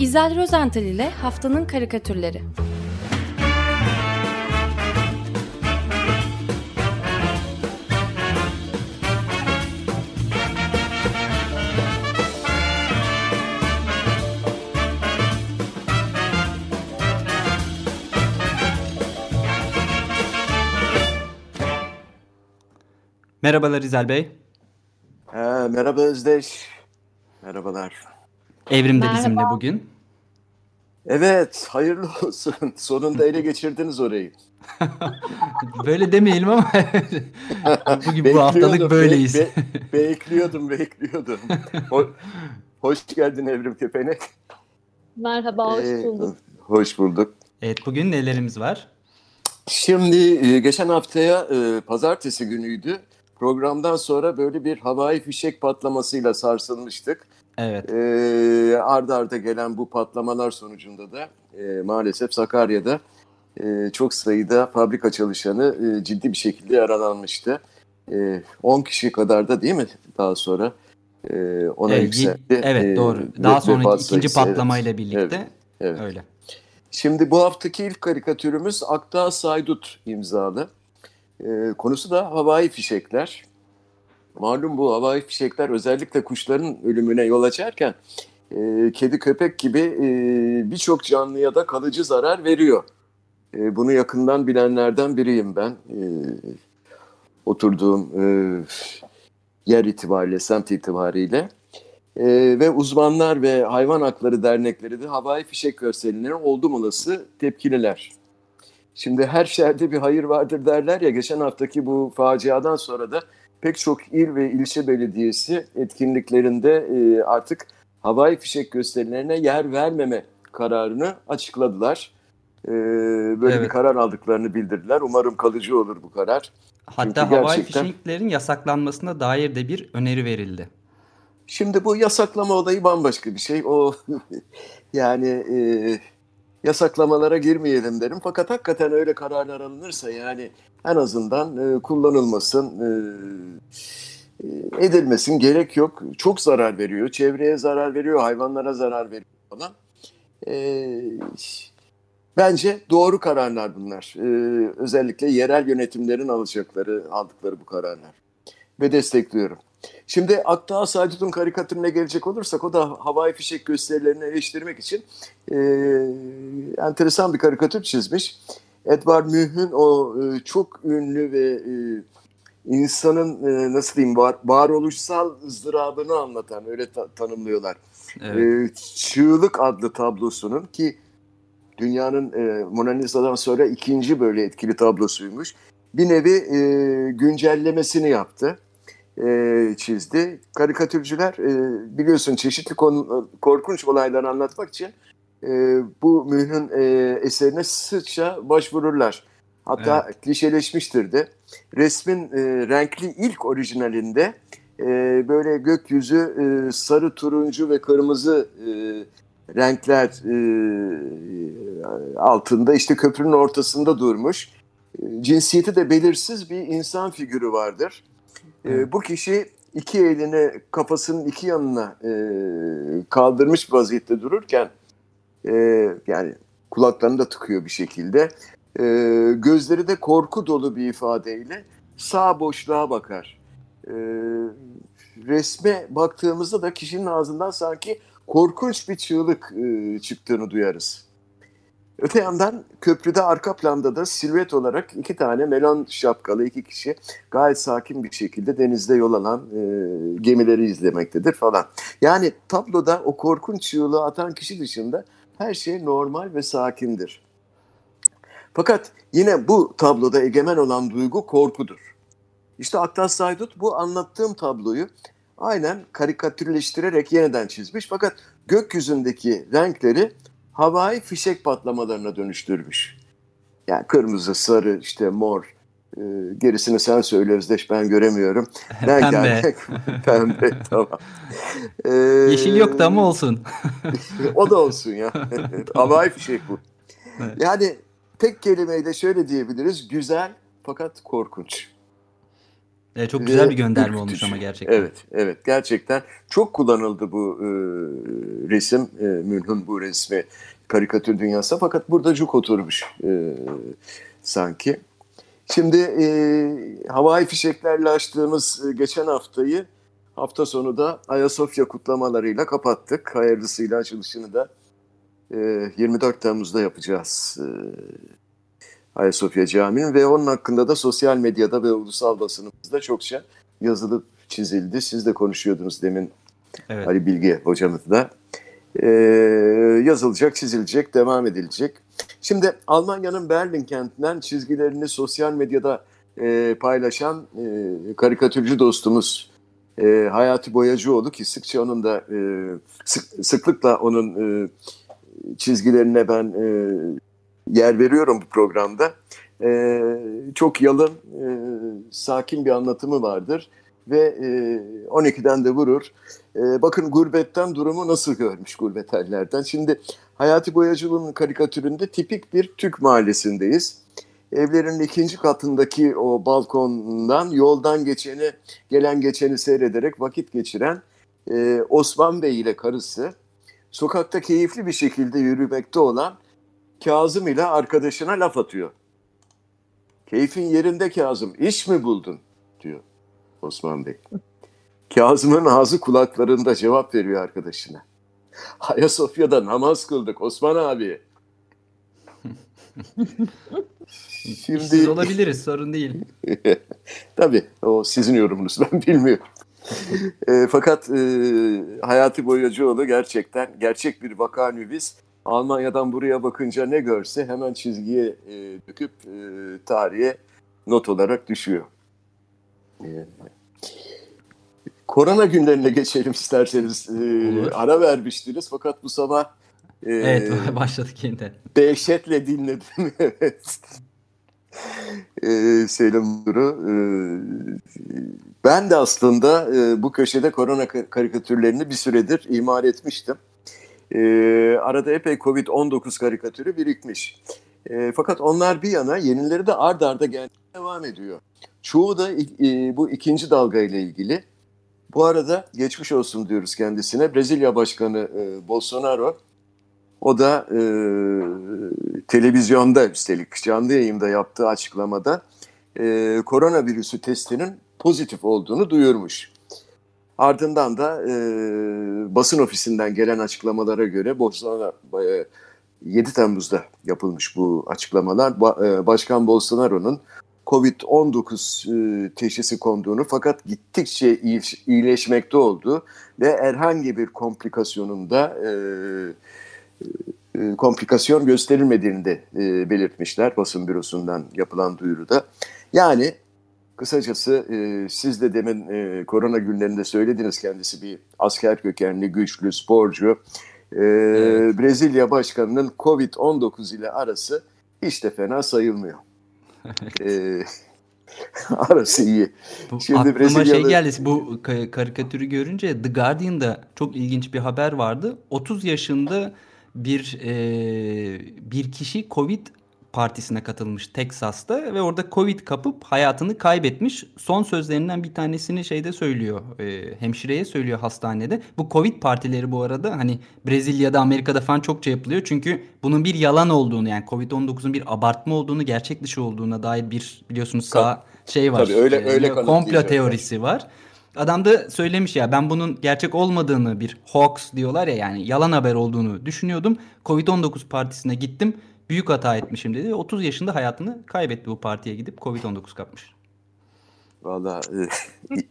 İzel Rozental ile Haftanın Karikatürleri Merhabalar İzel Bey. Ha, merhaba Özdeş. Merhabalar. Evrim de Merhaba. bizimle bugün. Evet, hayırlı olsun. Sonunda ele geçirdiniz orayı. Böyle demeyelim ama bugün bu haftalık be- böyleyiz. be- bekliyordum, bekliyordum. Ho- hoş geldin Evrim Kepenek. Merhaba, hoş Ee, bulduk. hoş bulduk. Evet bugün nelerimiz var? Şimdi e, geçen haftaya e, pazartesi günüydü. Programdan sonra böyle bir havai fişek patlamasıyla sarsılmıştık. Evet. E, arda arda gelen bu patlamalar sonucunda da e, maalesef Sakarya'da e, çok sayıda fabrika çalışanı e, ciddi bir şekilde yaralanmıştı. E, 10 kişi kadar da değil mi daha sonra e, ona Ee, y- yükseldi. evet E, doğru. Daha sonra ikinci sayısı, evet. patlamayla birlikte Evet, evet. öyle. Şimdi bu haftaki ilk karikatürümüz Akdağ Saydut imzalı. Ee, konusu da havai fişekler. Malum bu havai fişekler özellikle kuşların ölümüne yol açarken e, kedi köpek gibi e, birçok canlıya da kalıcı zarar veriyor. E, bunu yakından bilenlerden biriyim ben. E, oturduğum e, yer itibariyle, semt itibariyle. Ee, ve uzmanlar ve hayvan hakları dernekleri de havai fişek görseline oldum olası tepkililer. Şimdi her şerde bir hayır vardır derler ya geçen haftaki bu faciadan sonra da pek çok il ve ilçe belediyesi etkinliklerinde e, artık havai fişek gösterilerine yer vermeme kararını açıkladılar. E, böyle Evet. bir karar aldıklarını bildirdiler. Umarım kalıcı olur bu karar. Hatta Çünkü havai gerçekten- fişeklerin yasaklanmasına dair de bir öneri verildi. Şimdi bu yasaklama olayı bambaşka bir şey. O yani e, yasaklamalara girmeyelim derim. Fakat hakikaten öyle kararlar alınırsa yani en azından e, kullanılmasın, e, e, edilmesin gerek yok. Çok zarar veriyor, çevreye zarar veriyor, hayvanlara zarar veriyor falan. E, bence doğru kararlar bunlar. E, özellikle yerel yönetimlerin alacakları, aldıkları bu kararlar. Ve destekliyorum. Şimdi Akdağ Saydut'un karikatürüne gelecek olursak o da havai fişek gösterilerini eleştirmek için e, enteresan bir karikatür çizmiş. Edward Müh'ün o e, çok ünlü ve e, insanın e, nasıl diyeyim var, varoluşsal ızdırabını anlatan öyle ta- tanımlıyorlar. Evet. E, Çığlık adlı tablosunun ki dünyanın e, Mona Lisa'dan sonra ikinci böyle etkili tablosuymuş. Bir nevi e, güncellemesini yaptı e, çizdi. Karikatürcüler e, biliyorsun çeşitli konu, korkunç olayları anlatmak için e, bu Müh'ün e, eserine sıkça başvururlar. Hatta klişeleşmiştir de. Resmin e, renkli ilk orijinalinde e, böyle gökyüzü e, sarı, turuncu ve kırmızı e, renkler e, altında işte köprünün ortasında durmuş. E, cinsiyeti de belirsiz bir insan figürü vardır. E, bu kişi iki elini kafasının iki yanına e, kaldırmış vaziyette dururken e, yani kulaklarını da tıkıyor bir şekilde. E, gözleri de korku dolu bir ifadeyle sağ boşluğa bakar. E, resme baktığımızda da kişinin ağzından sanki korkunç bir çığlık e, çıktığını duyarız. Öte yandan köprüde arka planda da silüet olarak iki tane melon şapkalı iki kişi gayet sakin bir şekilde denizde yol alan e, gemileri izlemektedir falan. Yani tabloda o korkunç çığlığı atan kişi dışında her şey normal ve sakindir. Fakat yine bu tabloda egemen olan duygu korkudur. İşte Aktas Saydut bu anlattığım tabloyu aynen karikatürleştirerek yeniden çizmiş. Fakat gökyüzündeki renkleri havai fişek patlamalarına dönüştürmüş. Yani kırmızı, sarı, işte mor, e, gerisini sen söyle Özdeş ben göremiyorum. Ben Pembe. gelmek pembe tamam. E, Yeşil yoktu ama olsun. o da olsun ya. havai fişek bu. Evet. Yani tek kelimeyle şöyle diyebiliriz. Güzel fakat korkunç. E, çok güzel bir gönderme olmuş ama gerçekten. Evet, evet. Gerçekten çok kullanıldı bu e, resim, e, Münh'ün bu resmi karikatür dünyasında. Fakat burada cuk oturmuş e, sanki. Şimdi e, havai fişeklerle açtığımız e, geçen haftayı hafta sonu da Ayasofya kutlamalarıyla kapattık. Hayırlısıyla açılışını da e, 24 Temmuz'da yapacağız. E, Ayasofya Camii'nin ve onun hakkında da sosyal medyada ve ulusal basınımızda çokça yazılıp çizildi. Siz de konuşuyordunuz demin evet. Ali Bilge hocamızla. Ee, yazılacak, çizilecek, devam edilecek. Şimdi Almanya'nın Berlin kentinden çizgilerini sosyal medyada e, paylaşan e, karikatürcü dostumuz e, Hayati Boyacıoğlu ki sıkça onun da e, sık, sıklıkla onun e, çizgilerine ben e, yer veriyorum bu programda. E, çok yalın, e, sakin bir anlatımı vardır ve e, 12'den de vurur. E, bakın gurbetten durumu nasıl görmüş gurbetlerden. Şimdi Hayati Boyacılı'nın karikatüründe tipik bir Türk mahallesindeyiz. Evlerin ikinci katındaki o balkondan yoldan geçeni, gelen geçeni seyrederek vakit geçiren e, Osman Bey ile karısı sokakta keyifli bir şekilde yürümekte olan Kazım ile arkadaşına laf atıyor. Keyfin yerinde Kazım, iş mi buldun? diyor Osman Bey. Kazım'ın ağzı kulaklarında cevap veriyor arkadaşına. Ayasofya'da namaz kıldık Osman abi. Şimdi... Siz olabiliriz sorun değil. Tabii o sizin yorumunuz ben bilmiyorum. e, fakat e, Hayati Boyacıoğlu gerçekten gerçek bir vaka nüvis. Almanya'dan buraya bakınca ne görse hemen çizgiye e, döküp e, tarihe not olarak düşüyor. E, korona günlerine geçelim isterseniz. E, ara vermiştiniz fakat bu sabah e, Evet başladık yeniden. Dehşetle dinledim. evet. e, Selim Duru. E, ben de aslında e, bu köşede korona karikatürlerini bir süredir imal etmiştim. E, arada epey Covid-19 karikatürü birikmiş. E, fakat onlar bir yana yenileri de ard arda gelmeye devam ediyor. Çoğu da e, bu ikinci dalga ile ilgili. Bu arada geçmiş olsun diyoruz kendisine. Brezilya Başkanı e, Bolsonaro o da e, televizyonda üstelik canlı yayında yaptığı açıklamada e, koronavirüsü testinin pozitif olduğunu duyurmuş. Ardından da e, basın ofisinden gelen açıklamalara göre Bolsonaro e, 7 Temmuz'da yapılmış bu açıklamalar. Ba, e, Başkan Bolsonaro'nun Covid-19 e, teşhisi konduğunu fakat gittikçe iyileşmekte olduğu ve herhangi bir komplikasyonun da e, e, komplikasyon gösterilmediğini de e, belirtmişler basın bürosundan yapılan duyuruda. Yani kısacası e, siz de demin e, korona günlerinde söylediniz kendisi bir asker kökenli, güçlü, sporcu. E, evet. Brezilya başkanının Covid-19 ile arası hiç de fena sayılmıyor. e, arası iyi. Bu Şimdi aklıma Brezilyalı... şey geldi. Bu karikatürü görünce The Guardian'da çok ilginç bir haber vardı. 30 yaşında bir e, bir kişi Covid partisine katılmış Teksas'ta ve orada Covid kapıp hayatını kaybetmiş. Son sözlerinden bir tanesini şeyde söylüyor. E, hemşireye söylüyor hastanede. Bu Covid partileri bu arada hani Brezilya'da, Amerika'da falan çokça yapılıyor. Çünkü bunun bir yalan olduğunu yani Covid-19'un bir abartma olduğunu, gerçek dışı olduğuna dair bir biliyorsunuz sağ şey var. Tabii öyle e, öyle komplo teorisi var. Adam da söylemiş ya ben bunun gerçek olmadığını bir hoax diyorlar ya yani yalan haber olduğunu düşünüyordum. Covid-19 partisine gittim. Büyük hata etmişim dedi. 30 yaşında hayatını kaybetti bu partiye gidip Covid-19 kapmış. Valla e,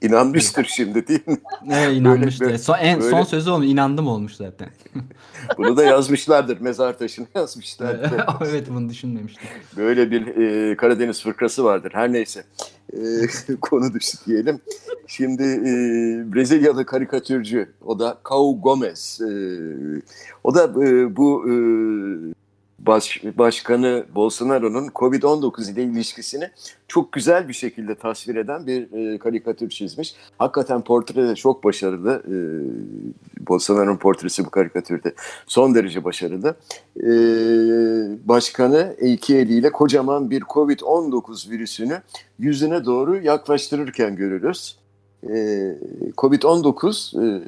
inanmıştır şimdi değil mi? Evet inanmıştır. Böyle, son, en, böyle... son sözü olmuş inandım olmuş zaten. bunu da yazmışlardır. Mezar taşına yazmışlardır. evet bunu düşünmemiştim. Böyle bir e, Karadeniz fırkası vardır. Her neyse. E, konu dışı diyelim. Şimdi e, Brezilyalı karikatürcü o da Cau Gomez. E, o da e, bu e, baş, Başkanı Bolsonaro'nun Covid-19 ile ilişkisini çok güzel bir şekilde tasvir eden bir e, karikatür çizmiş. Hakikaten portre de çok başarılı. E, Bolsonaro'nun portresi bu karikatürde son derece başarılı. E, başkanı iki eliyle kocaman bir Covid-19 virüsünü yüzüne doğru yaklaştırırken görürüz. E, Covid-19 e,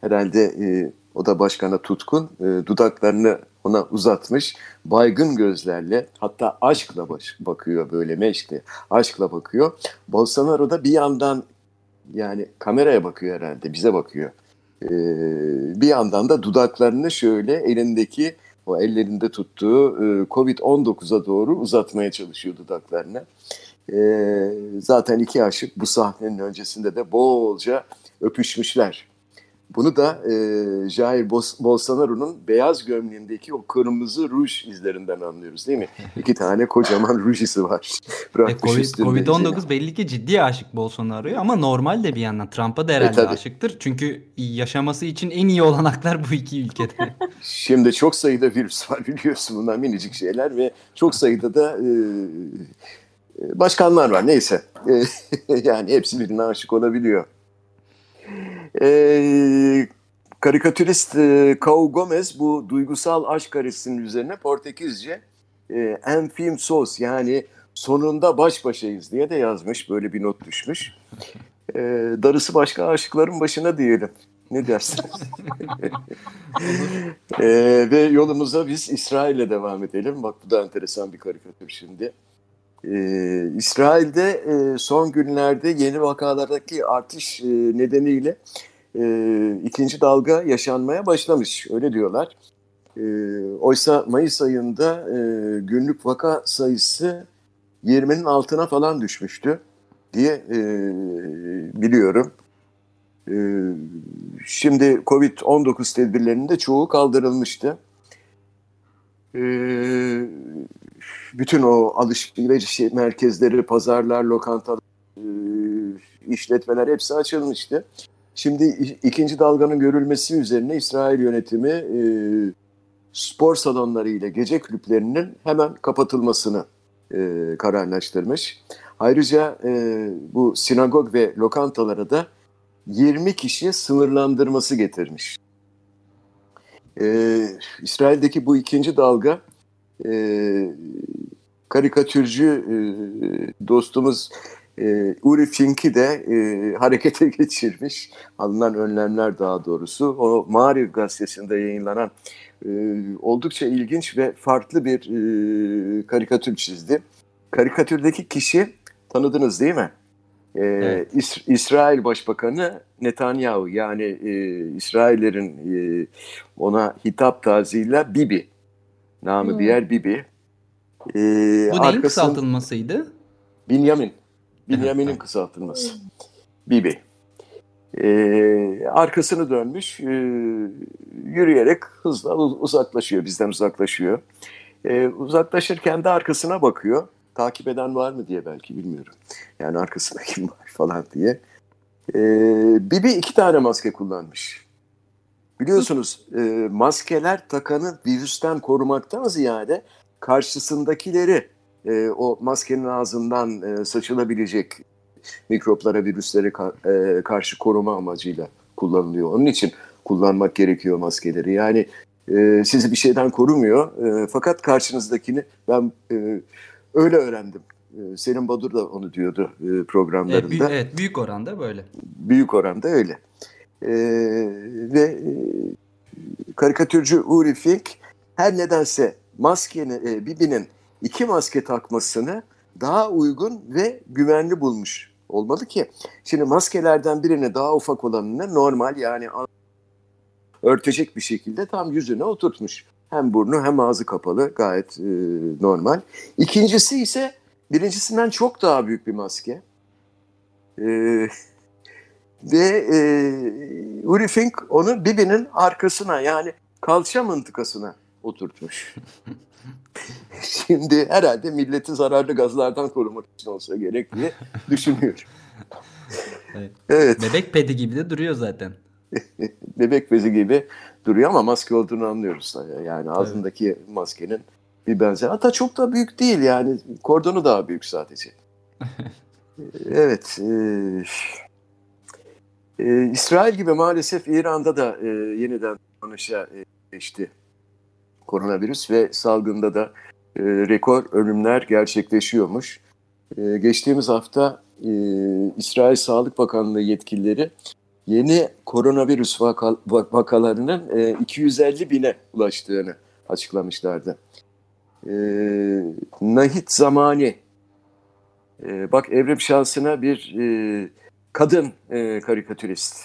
herhalde e, o da başkana tutkun e, dudaklarını ona uzatmış baygın gözlerle hatta aşkla baş, bakıyor böyle meşkle aşkla bakıyor. Bolsonaro da bir yandan yani kameraya bakıyor herhalde bize bakıyor. Ee, bir yandan da dudaklarını şöyle elindeki o ellerinde tuttuğu e, Covid-19'a doğru uzatmaya çalışıyor dudaklarını. Ee, zaten iki aşık bu sahnenin öncesinde de bolca öpüşmüşler. Bunu da e, Jair Bolsonaro'nun beyaz gömleğindeki o kırmızı ruj izlerinden anlıyoruz değil mi? İki tane kocaman ruj izi var. e, COVID, Covid-19 belli ki ciddi aşık Bolsonaro'ya ama normal de bir yandan. Trump'a da herhalde e, aşıktır. Çünkü yaşaması için en iyi olanaklar bu iki ülkede. Şimdi çok sayıda virüs var biliyorsun bunlar minicik şeyler ve çok sayıda da e, e başkanlar var neyse. E, yani hepsi birine aşık olabiliyor. E, karikatürist e, Kao Gomez bu duygusal aşk karesinin üzerine Portekizce e, enfim sos yani sonunda baş başayız diye de yazmış. Böyle bir not düşmüş. E, darısı başka aşıkların başına diyelim. Ne dersin? e, ve yolumuza biz İsrail'e devam edelim. Bak bu da enteresan bir karikatür şimdi. Ee, İsrail'de e, son günlerde yeni vakalardaki artış e, nedeniyle e, ikinci dalga yaşanmaya başlamış. Öyle diyorlar. E, oysa Mayıs ayında e, günlük vaka sayısı 20'nin altına falan düşmüştü diye e, biliyorum. E, şimdi Covid-19 tedbirlerinde çoğu kaldırılmıştı. E, bütün o alışveriş merkezleri, pazarlar, lokantalar, e, işletmeler hepsi açılmıştı. Şimdi ikinci dalganın görülmesi üzerine İsrail yönetimi e, spor salonları ile gece kulüplerinin hemen kapatılmasını e, kararlaştırmış. Ayrıca bu sinagog ve lokantalara da 20 kişi sınırlandırması getirmiş. İsrail'deki bu ikinci dalga e, karikatürcü e, dostumuz e, Uri Fink'i de e, harekete geçirmiş. Alınan önlemler daha doğrusu. O Mari gazetesinde yayınlanan e, oldukça ilginç ve farklı bir e, karikatür çizdi. Karikatürdeki kişi tanıdınız değil mi? Ee, evet. İs- İsrail Başbakanı Netanyahu yani e, İsraillerin e, ona hitap tarzıyla Bibi Namı hmm. diğer Bibi. Ee, Bu neyin kısaltılmasıydı? Binyamin. Binyamin'in kısaltılması. Bibi. Ee, arkasını dönmüş, e, yürüyerek hızla uzaklaşıyor, bizden uzaklaşıyor. Ee, uzaklaşırken de arkasına bakıyor. Takip eden var mı diye belki bilmiyorum. Yani arkasında kim var falan diye. Ee, Bibi iki tane maske kullanmış. Biliyorsunuz e, maskeler takanı virüsten korumaktan ziyade karşısındakileri e, o maskenin ağzından e, saçılabilecek mikroplara, virüslere ka e, karşı koruma amacıyla kullanılıyor. Onun için kullanmak gerekiyor maskeleri. Yani e, sizi bir şeyden korumuyor e, fakat karşınızdakini ben e, öyle öğrendim. E, Selim Badur da onu diyordu e, programlarında. Evet, büyük, evet büyük oranda böyle. Büyük oranda öyle. E, ve e, karikatürcü Uri Fink her nedense maskenin, e, Bibi'nin iki maske takmasını daha uygun ve güvenli bulmuş olmalı ki. Şimdi maskelerden birini daha ufak olanını normal yani örtecek bir şekilde tam yüzüne oturtmuş. Hem burnu hem ağzı kapalı gayet e, normal. İkincisi ise birincisinden çok daha büyük bir maske. E, ve e, Uri Fink onu Bibi'nin arkasına yani kalça mıntıkasına oturtmuş. Şimdi herhalde milleti zararlı gazlardan korumak için olsa gerek diye düşünüyorum. evet. evet. Bebek pedi gibi de duruyor zaten. bebek bezi gibi duruyor ama maske olduğunu anlıyoruz. Yani ağzındaki evet. maskenin bir benzer. Hatta çok da büyük değil yani kordonu daha büyük sadece. evet. E, e, İsrail gibi maalesef İran'da da e, yeniden konuşa e, geçti koronavirüs ve salgında da e, rekor ölümler gerçekleşiyormuş. E, geçtiğimiz hafta e, İsrail Sağlık Bakanlığı yetkilileri yeni koronavirüs vaka, vakalarının e, 250 bine ulaştığını açıklamışlardı. E, Nahit Zamani, e, bak evrim şansına bir e, kadın e, karikatürist.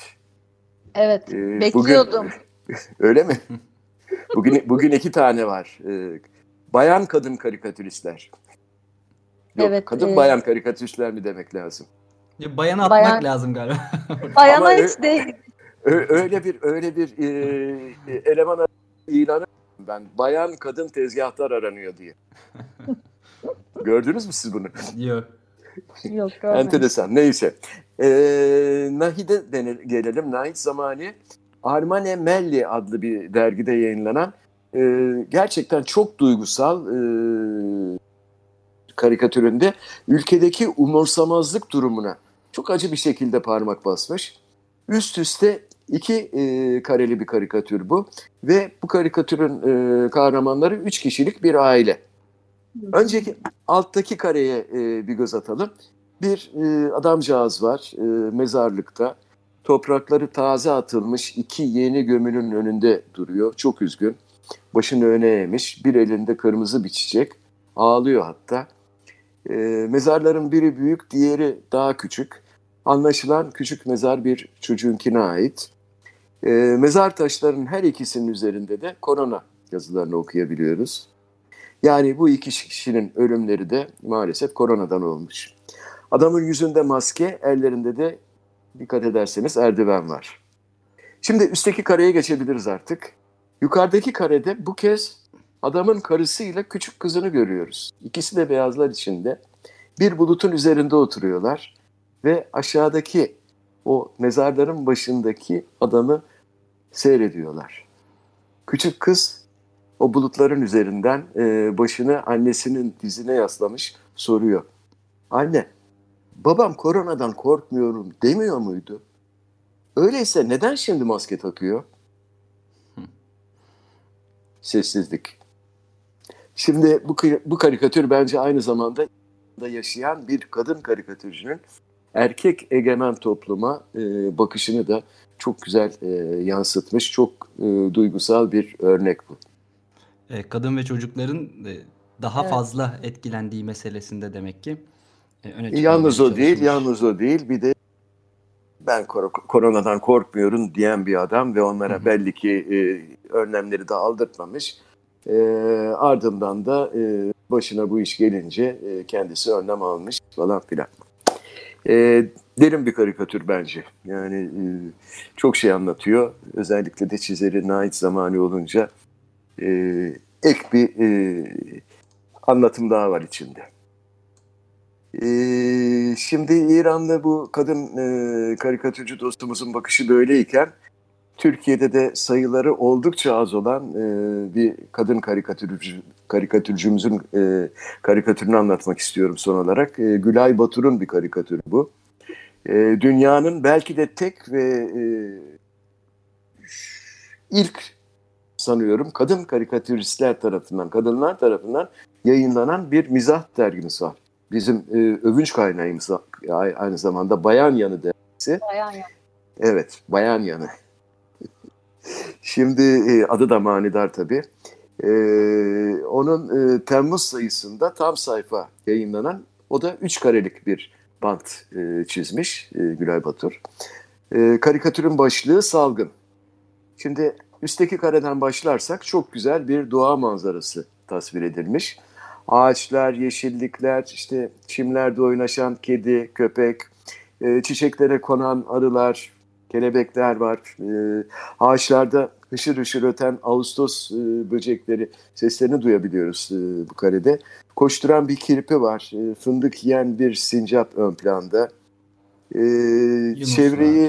Evet, e, bekliyordum. Bugün, öyle mi? Bugün bugün iki tane var. E, bayan kadın karikatüristler. Yok, evet. Kadın e... bayan karikatüristler mi demek lazım? Ya bayan atmak bayan... lazım galiba. Bayana hiç değil. Öyle bir öyle bir e, e, eleman ilanı ben bayan kadın tezgahtar aranıyor diye. Gördünüz mü siz bunu? Yok. Yok görmedim. Enteresan. Neyse. Ee, Nahide denir, gelelim. Nahid Zamani Armane Melli adlı bir dergide yayınlanan e, gerçekten çok duygusal e, karikatüründe ülkedeki umursamazlık durumuna çok acı bir şekilde parmak basmış. Üst üste iki e, kareli bir karikatür bu ve bu karikatürün e, kahramanları üç kişilik bir aile. Önceki alttaki kareye e, bir göz atalım. Bir e, adamcağız var e, mezarlıkta. Toprakları taze atılmış iki yeni gömünün önünde duruyor. Çok üzgün. Başını öne eğmiş. Bir elinde kırmızı bir çiçek. Ağlıyor hatta. E, mezarların biri büyük, diğeri daha küçük. Anlaşılan küçük mezar bir çocuğunkine ait. E, mezar taşlarının her ikisinin üzerinde de korona yazılarını okuyabiliyoruz. Yani bu iki kişinin ölümleri de maalesef koronadan olmuş. Adamın yüzünde maske, ellerinde de dikkat ederseniz eldiven var. Şimdi üstteki kareye geçebiliriz artık. Yukarıdaki karede bu kez adamın karısıyla küçük kızını görüyoruz. İkisi de beyazlar içinde. Bir bulutun üzerinde oturuyorlar ve aşağıdaki o mezarların başındaki adamı seyrediyorlar. Küçük kız o bulutların üzerinden e, başını annesinin dizine yaslamış soruyor. Anne, babam koronadan korkmuyorum demiyor muydu? Öyleyse neden şimdi maske takıyor? Sessizlik. Şimdi bu, bu karikatür bence aynı zamanda da yaşayan bir kadın karikatürcünün erkek egemen topluma e, bakışını da çok güzel e, yansıtmış. Çok e, duygusal bir örnek bu. E, kadın ve çocukların e, daha evet. fazla etkilendiği meselesinde demek ki öne Yalnız o değil, yalnız o değil. Bir de ben kor koronadan korkmuyorum diyen bir adam ve onlara Hı-hı. belli ki e, önlemleri de aldırtmamış. E, ardından da e, başına bu iş gelince e, kendisi önlem almış falan filan. E, derin bir karikatür bence. Yani e, çok şey anlatıyor. Özellikle de çizeri Nait zamanı olunca e, ek bir e, anlatım daha var içinde. E, şimdi İran'da bu kadın e, karikatürcü dostumuzun bakışı böyleyken Türkiye'de de sayıları oldukça az olan e, bir kadın karikatürcü, karikatürcümüzün e, karikatürünü anlatmak istiyorum son olarak. E, Gülay Batur'un bir karikatürü bu. E, dünyanın belki de tek ve e, ilk sanıyorum kadın karikatüristler tarafından, kadınlar tarafından yayınlanan bir mizah dergimiz var. Bizim e, övünç kaynağımız aynı zamanda Bayan Yanı dergisi. Bayan Yanı. Evet, Bayan Yanı. Şimdi e, adı da manidar tabii. E, onun e, Temmuz sayısında tam sayfa yayınlanan, o da üç karelik bir bant e, çizmiş e, Gülay Batur. E, karikatürün başlığı salgın. Şimdi Üstteki kareden başlarsak çok güzel bir doğa manzarası tasvir edilmiş. Ağaçlar, yeşillikler, işte çimlerde oynaşan kedi, köpek, e, çiçeklere konan arılar, kelebekler var. E, ağaçlarda hışır hışır öten Ağustos e, böcekleri seslerini duyabiliyoruz e, bu karede. Koşturan bir kirpi var. E, fındık yiyen bir sincap ön planda. E, çevreyi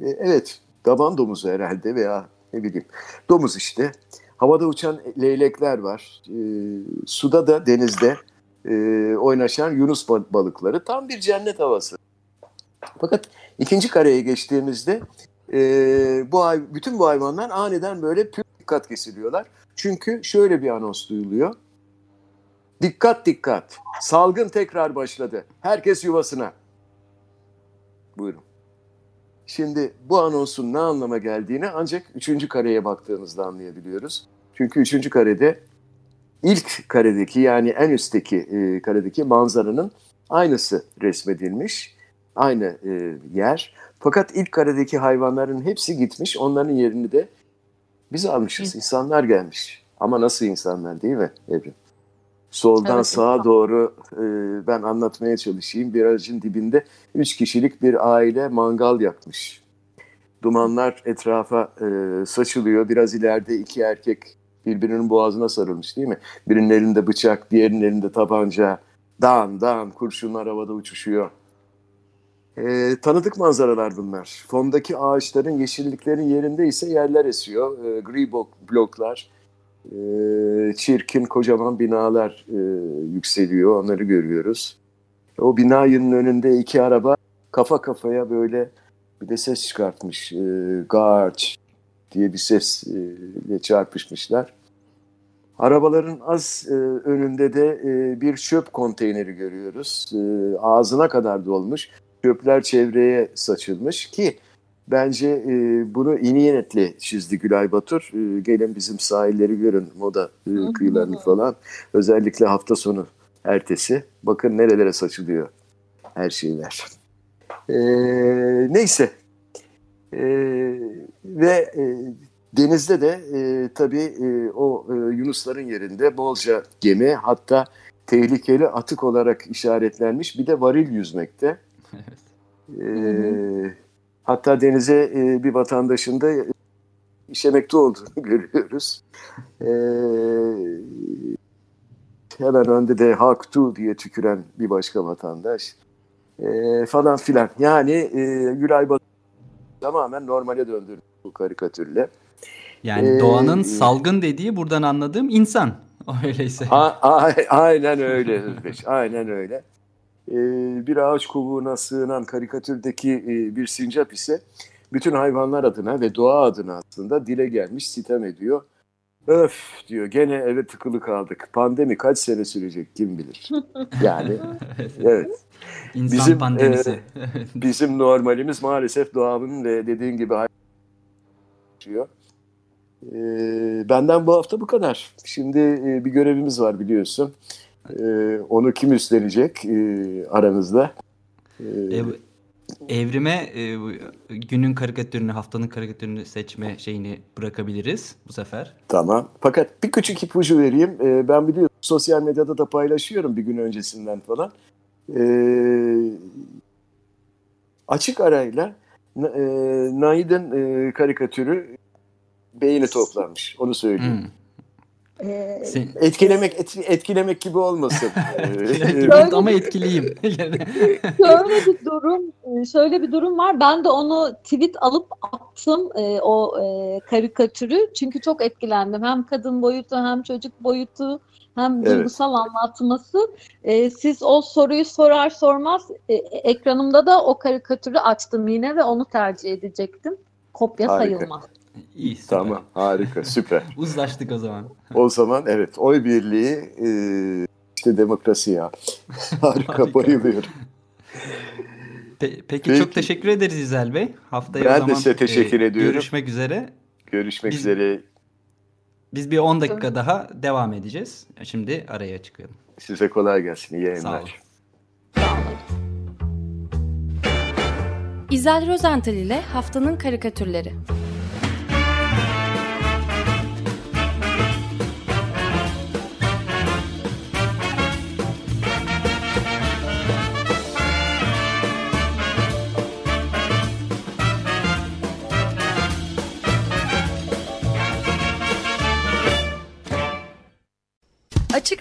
e, evet Daban domuzu herhalde veya ne bileyim domuz işte. Havada uçan leylekler var. E, suda da denizde e, oynaşan yunus balıkları. Tam bir cennet havası. Fakat ikinci kareye geçtiğimizde e, bu bütün bu hayvanlar aniden böyle pür dikkat kesiliyorlar. Çünkü şöyle bir anons duyuluyor. Dikkat dikkat. Salgın tekrar başladı. Herkes yuvasına. Buyurun. Şimdi bu anonsun ne anlama geldiğini ancak üçüncü kareye baktığımızda anlayabiliyoruz. Çünkü üçüncü karede ilk karedeki yani en üstteki e, karedeki manzaranın aynısı resmedilmiş. Aynı e, yer. Fakat ilk karedeki hayvanların hepsi gitmiş. Onların yerini de biz almışız. İnsanlar gelmiş. Ama nasıl insanlar değil mi Evrim? Soldan evet, sağa evet. doğru e, ben anlatmaya çalışayım. Bir aracın dibinde üç kişilik bir aile mangal yakmış. Dumanlar etrafa e, saçılıyor. Biraz ileride iki erkek birbirinin boğazına sarılmış değil mi? Birinin elinde bıçak, diğerinin elinde tabanca. Dağın dağın kurşunlar havada uçuşuyor. E, tanıdık manzaralar bunlar. Fondaki ağaçların, yeşilliklerin yerinde ise yerler esiyor. E, gri bloklar, e, çirkin kocaman binalar e, yükseliyor. Onları görüyoruz. O binanın önünde iki araba kafa kafaya böyle bir de ses çıkartmış. E, Garç diye bir sesle çarpışmışlar. Arabaların az e, önünde de e, bir çöp konteyneri görüyoruz. E, ağzına kadar dolmuş. Çöpler çevreye saçılmış ki bence e, bunu iyi niyetle çizdi Gülay Batur. E, gelin bizim sahilleri görün, moda e, kıyılarını falan. Özellikle hafta sonu ertesi. Bakın nerelere saçılıyor her şeyler. E, neyse. E, ve e, denizde de e, tabii e, o e, Yunusların yerinde bolca gemi hatta tehlikeli atık olarak işaretlenmiş bir de varil yüzmekte. Evet. E, hatta denize e, bir vatandaşın da işemekte olduğunu görüyoruz. E, hemen önde de Haktu diye tüküren bir başka vatandaş e, falan filan. Yani e, Gülay Batı tamamen normale döndürdü bu karikatürle. Yani ee, doğanın salgın dediği buradan anladığım insan. Öyleyse. A, a, aynen öyle Özbeş. aynen öyle. Ee, bir ağaç kovuğuna sığınan karikatürdeki e, bir sincap ise bütün hayvanlar adına ve doğa adına aslında dile gelmiş sitem ediyor. Öf diyor gene eve tıkılı kaldık. Pandemi kaç sene sürecek kim bilir. Yani evet. İnsan bizim, pandemisi. E, bizim normalimiz maalesef doğanın ve dediğin gibi hayatıyor. E, benden bu hafta bu kadar. Şimdi e, bir görevimiz var biliyorsun. E, onu kim üstlenecek e, aranızda? E, Ev, evrime e, günün karikatürünü, haftanın karikatürünü seçme şeyini bırakabiliriz bu sefer. Tamam. Fakat bir küçük ipucu vereyim. E, ben biliyorum sosyal medyada da paylaşıyorum bir gün öncesinden falan. E, açık arayla e, Naid'in e, karikatürü beğeni toplanmış. Onu söyleyeyim. Hmm. Ee, etkilemek et, etkilemek gibi olmasın. Ama etkiliyim. şöyle bir durum, şöyle bir durum var. Ben de onu tweet alıp attım e, o e, karikatürü. Çünkü çok etkilendim. Hem kadın boyutu hem çocuk boyutu hem evet. duygusal anlatması. E, siz o soruyu sorar sormaz e, ekranımda da o karikatürü açtım yine ve onu tercih edecektim. Kopya Harika. sayılmaz. İyi süper. Tamam harika süper. Uzlaştık o zaman. o zaman evet oy birliği e, işte demokrasi ya. harika, harika. bayılıyorum. Pe- peki, peki çok teşekkür ederiz İzel Bey. Haftaya ben o zaman de size teşekkür e, ediyorum. Görüşmek üzere. Görüşmek biz, üzere. Biz bir 10 dakika daha devam edeceğiz. Şimdi araya çıkıyorum. Size kolay gelsin. İyi yayınlar. Sağ olun. İzel Rozental ile Haftanın Karikatürleri.